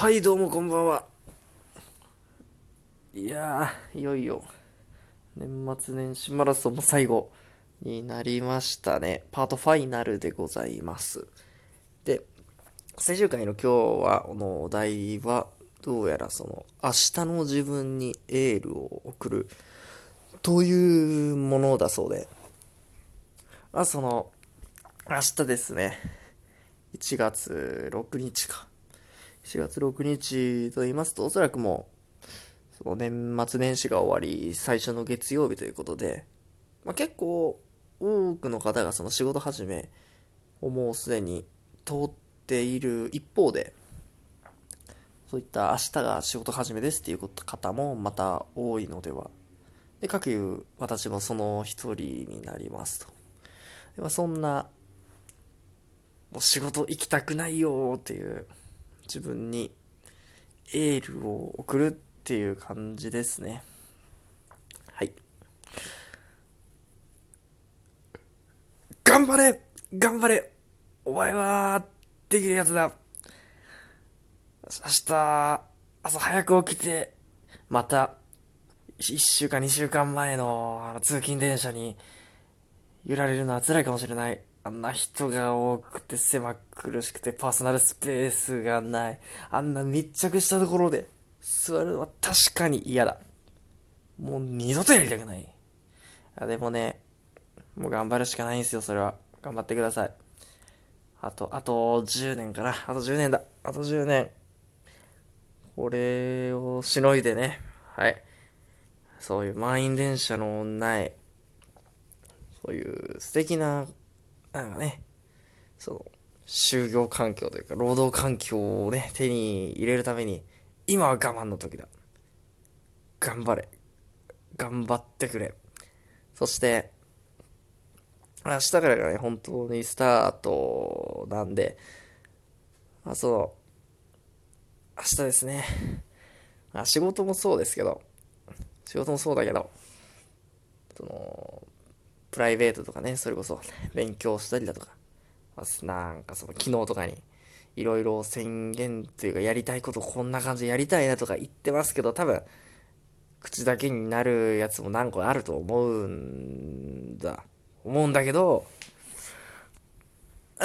はい、どうもこんばんは。いやー、いよいよ、年末年始マラソンも最後になりましたね。パートファイナルでございます。で、最終回の今日は、このお題は、どうやらその、明日の自分にエールを送る、というものだそうで、まあ、その、明日ですね、1月6日か。4月6日と言いますと、おそらくもう、その年末年始が終わり、最初の月曜日ということで、まあ、結構多くの方がその仕事始めをもうすでに通っている一方で、そういった明日が仕事始めですっていう方もまた多いのでは。で、かくいう私もその一人になりますと。でまあ、そんな、もう仕事行きたくないよっていう自分にエールを送るっていう感じですね。はい。頑張れ頑張れお前はできるやつだ明日、朝早く起きて、また、1週間2週間前のあの通勤電車に揺られるのは辛いかもしれない。あんな人が多くて狭苦しくてパーソナルスペースがない。あんな密着したところで座るのは確かに嫌だ。もう二度とやりたくない。あでもね、もう頑張るしかないんですよ、それは。頑張ってください。あと、あと10年かな。あと10年だ。あと10年。これをしのいでね。はい。そういう満員電車のない、そういう素敵ななんかね、その、就業環境というか、労働環境をね、手に入れるために、今は我慢の時だ。頑張れ。頑張ってくれ。そして、明日からがね、本当にスタートなんで、あ、その、明日ですね。あ、仕事もそうですけど、仕事もそうだけど、その、プライベートとかね、それこそ勉強したりだとか、なんかその昨日とかにいろいろ宣言というかやりたいことこんな感じでやりたいなとか言ってますけど、多分、口だけになるやつも何個あると思うんだ。思うんだけど、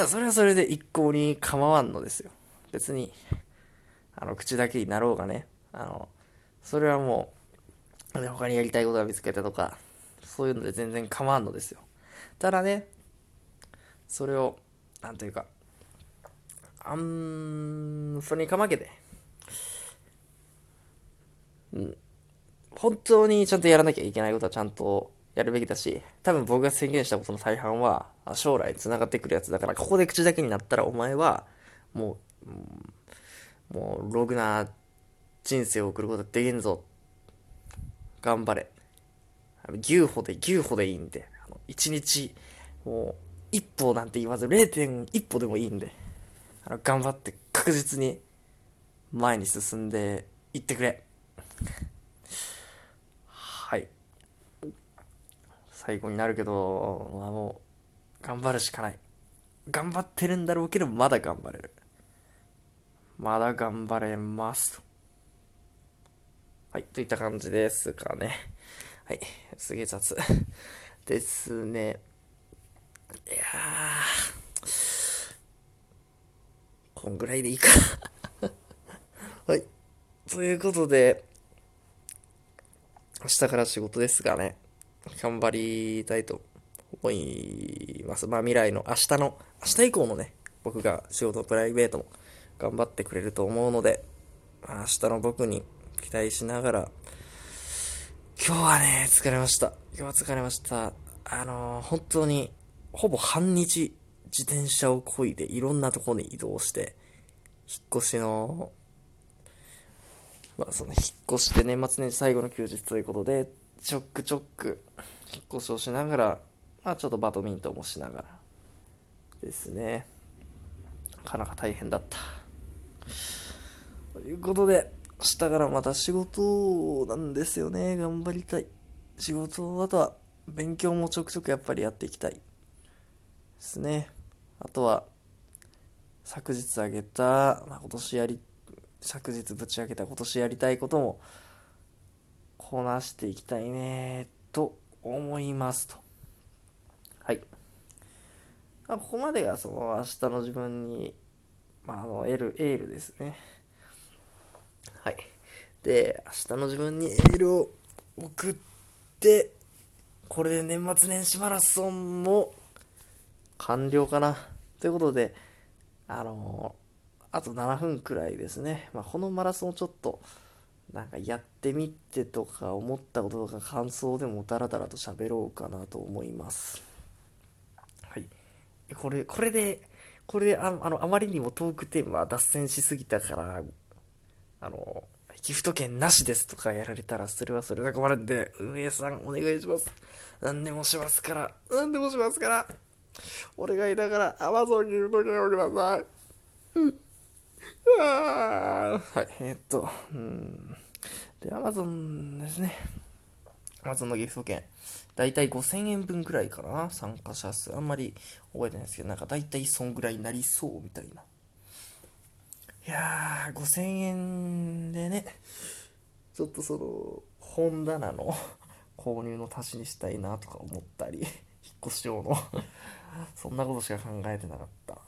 それはそれで一向に構わんのですよ。別に、あの、口だけになろうがね、あの、それはもう、他にやりたいことが見つけたとか、そういうので全然構わんのですよ。ただね、それを、なんというか、あん、それにかまけて、本当にちゃんとやらなきゃいけないことはちゃんとやるべきだし、多分僕が宣言したことの大半は、将来繋がってくるやつだから、ここで口だけになったらお前は、もう、もう、ログな人生を送ることできんぞ。頑張れ。牛歩で、牛歩でいいんで、あの1日、もう、一歩なんて言わず、0.1歩でもいいんで、あの、頑張って確実に前に進んでいってくれ。はい。最後になるけど、まあもう、頑張るしかない。頑張ってるんだろうけど、まだ頑張れる。まだ頑張れます。はい、といった感じですかね。はい、すげえ雑。ですね。いやー、こんぐらいでいいか はい。ということで、明日から仕事ですがね、頑張りたいと思います。まあ未来の明日の、明日以降のね、僕が仕事、プライベートも頑張ってくれると思うので、明日の僕に期待しながら、今日はね、疲れました。今日は疲れました。あのー、本当に、ほぼ半日自転車を漕いでいろんなところに移動して、引っ越しの、まあその引っ越して年末年始最後の休日ということで、ちょくちょく引っ越しをしながら、まあちょっとバドミントンもしながらですね。なかなか大変だった。ということで、明日からまた仕事なんですよね。頑張りたい。仕事、あとは勉強もちょくちょくやっぱりやっていきたい。ですね。あとは、昨日あげた、まあ、今年やり、昨日ぶち上げた今年やりたいこともこなしていきたいねと思いますと。はい。まあ、ここまでがその明日の自分に、まあ、あの、得るエールですね。はい。で、明日の自分にエールを送って、これで年末年始マラソンも完了かな。ということで、あのあと7分くらいですね。まあ、このマラソンをちょっと、なんかやってみてとか思ったこととか感想でもダラダラと喋ろうかなと思います。はい。これ、これで、これでああの、あまりにもトークテーマ脱線しすぎたから、あの、ギフト券なしですとかやられたら、それはそれで困るんで、運営さんお願いします。何でもしますから、何でもしますから、お願いだから、Amazon にギフト券をください。うん。はい、えー、っと、うん。で、Amazon ですね。Amazon のギフト券。だいたい5000円分くらいかな。参加者数。あんまり覚えてないですけど、なんかだいたいそんぐらいになりそうみたいな。いやー、5000円でね、ちょっとその、本棚の 購入の足しにしたいなとか思ったり、引っ越し用の そんなことしか考えてなかった。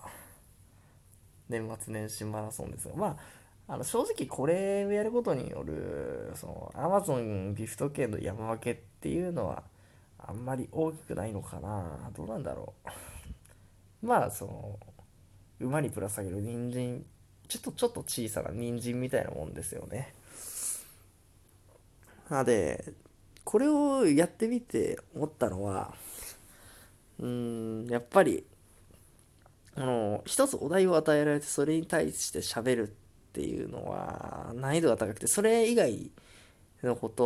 年末年始マラソンですが、まあ、あの正直これをやることによる、その、アマゾンギフト券の山分けっていうのは、あんまり大きくないのかなどうなんだろう。まあ、その、馬にぶら下げる人参、ちょっとちょっと小さな人参みたいなもんですよね。なので、これをやってみて思ったのは、うーん、やっぱり、あの、一つお題を与えられて、それに対して喋るっていうのは、難易度が高くて、それ以外のこと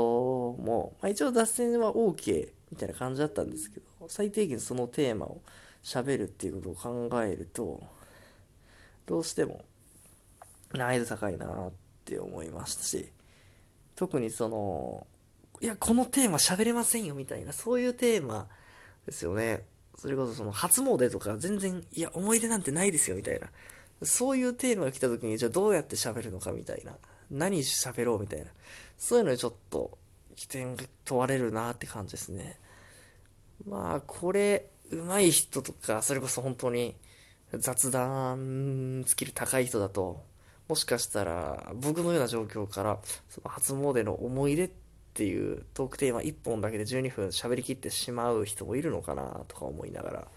も、まあ、一応脱線は OK みたいな感じだったんですけど、最低限そのテーマを喋るっていうことを考えると、どうしても難易度高いなって思いましたし、特にその、いや、このテーマ喋れませんよみたいな、そういうテーマですよね。それこそその初詣とか全然、いや、思い出なんてないですよ、みたいな。そういうテーマが来た時に、じゃあどうやって喋るのかみたいな。何喋ろうみたいな。そういうのにちょっと、起点が問われるなって感じですね。まあ、これ、上手い人とか、それこそ本当に雑談スキル高い人だと、もしかしたら、僕のような状況から、その初詣の思い出っていうトークテーマ1本だけで12分喋りきってしまう人もいるのかなとか思いなが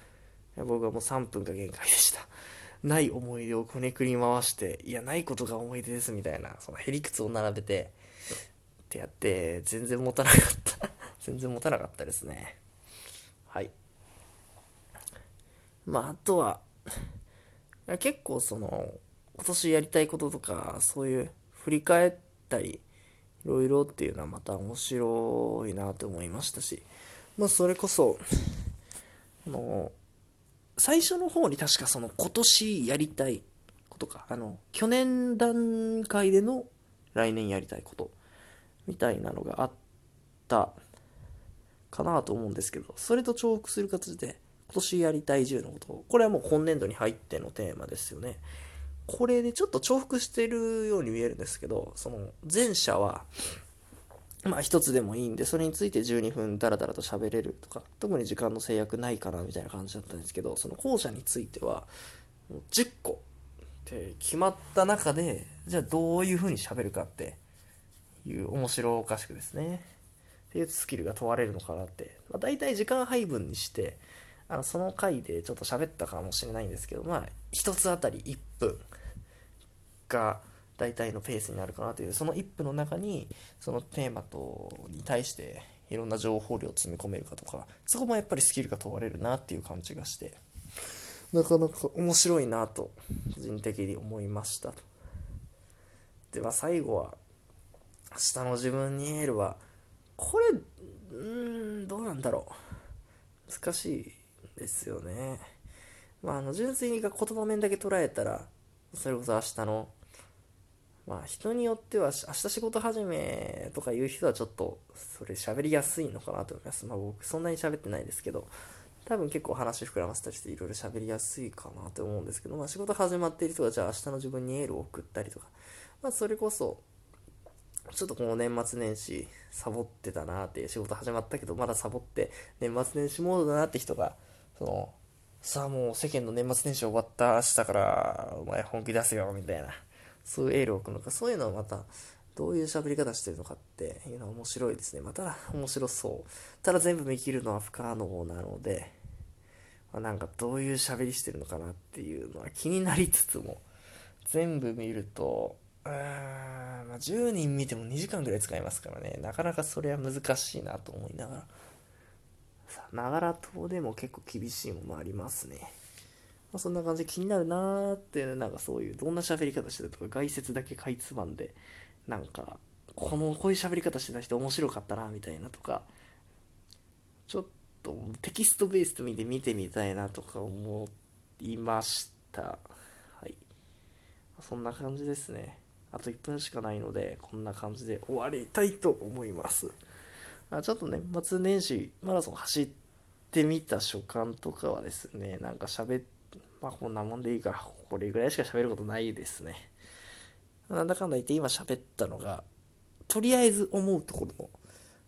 ら、僕はもう3分が限界でした。ない思い出をこねくり回して、いや、ないことが思い出ですみたいな、そのへりくつを並べて、ってやって、全然持たなかった 全然持たなかったですね。はい。まあ、あとは、結構その、今年やりたいこととか、そういう振り返ったり、いろいろっていうのはまた面白いなと思いましたし、まあそれこそ、あの、最初の方に確かその今年やりたいことか、あの、去年段階での来年やりたいことみたいなのがあったかなと思うんですけど、それと重複する形で今年やりたい10のこと、これはもう今年度に入ってのテーマですよね。これでちょっと重複してるように見えるんですけど、その前者は、まあ一つでもいいんで、それについて12分ダラダラと喋れるとか、特に時間の制約ないかなみたいな感じだったんですけど、その後者については、10個って決まった中で、じゃあどういう風に喋るかっていう面白おかしくですね。っていうスキルが問われるのかなって。まあ、大体時間配分にして、あの、その回でちょっと喋ったかもしれないんですけど、まあ、一つあたり1分が大体のペースになるかなという、その1分の中に、そのテーマと、に対していろんな情報量を詰め込めるかとか、そこもやっぱりスキルが問われるなっていう感じがして、なかなか面白いなと、個人的に思いましたと。では最後は、明日の自分にエールは、これ、うーん、どうなんだろう。難しいですよね。まあ、あの、純粋に言葉面だけ捉えたら、それこそ明日の、まあ、人によっては、明日仕事始めとか言う人はちょっと、それ喋りやすいのかなと思います。まあ、僕、そんなに喋ってないですけど、多分結構話膨らませたりしていろいろ喋りやすいかなと思うんですけど、まあ仕事始まっている人がじゃあ明日の自分にエールを送ったりとか、まあそれこそ、ちょっとこの年末年始サボってたなって仕事始まったけどまだサボって年末年始モードだなって人が、その、さあもう世間の年末年始終わった明日からお前本気出せよみたいな、そういうエールを送るのか、そういうのはまたどういう喋り方してるのかっていうのは面白いですね。また面白そう。ただ全部見切るのは不可能なので、ま、なんかどういう喋りしてるのかなっていうのは気になりつつも、全部見ると、うーん、まあ、10人見ても2時間ぐらい使いますからね、なかなかそれは難しいなと思いながら。さながら島でも結構厳しいものありますね。まあ、そんな感じで気になるなーって、なんかそういう、どんな喋り方してるとか、外説だけかいつまんで、なんか、この、こういう喋り方してた人面白かったな、みたいなとか、ちょっとテキストベースで見てみたいなとか思いました。はい。そんな感じですね。あと1分しかないので、こんな感じで終わりたいと思います。あちょっと年末年始マラソン走ってみた所感とかはですね、なんか喋っ、まあこんなもんでいいから、これぐらいしか喋ることないですね。なんだかんだ言って今喋ったのが、とりあえず思うところ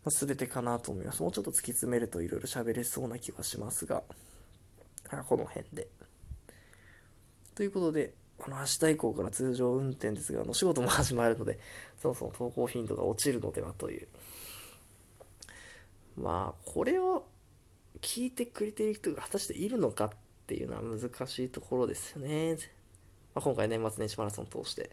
の全てかなと思います。もうちょっと突き詰めるといろいろ喋れそうな気はしますが、この辺で。ということで、この明日以降から通常運転ですが、あの仕事も始まるので、そもそも投稿頻度が落ちるのではという。まあ、これを聞いてくれている人が果たしているのかっていうのは難しいところですよね。まあ、今回年末年始マラソン通して。やっ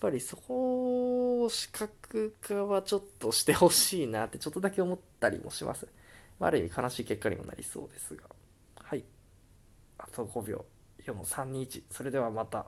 ぱりそこを視覚化はちょっとしてほしいなってちょっとだけ思ったりもします。ある意味悲しい結果にもなりそうですが。はい。あと5秒。4、3、2、1。それではまた。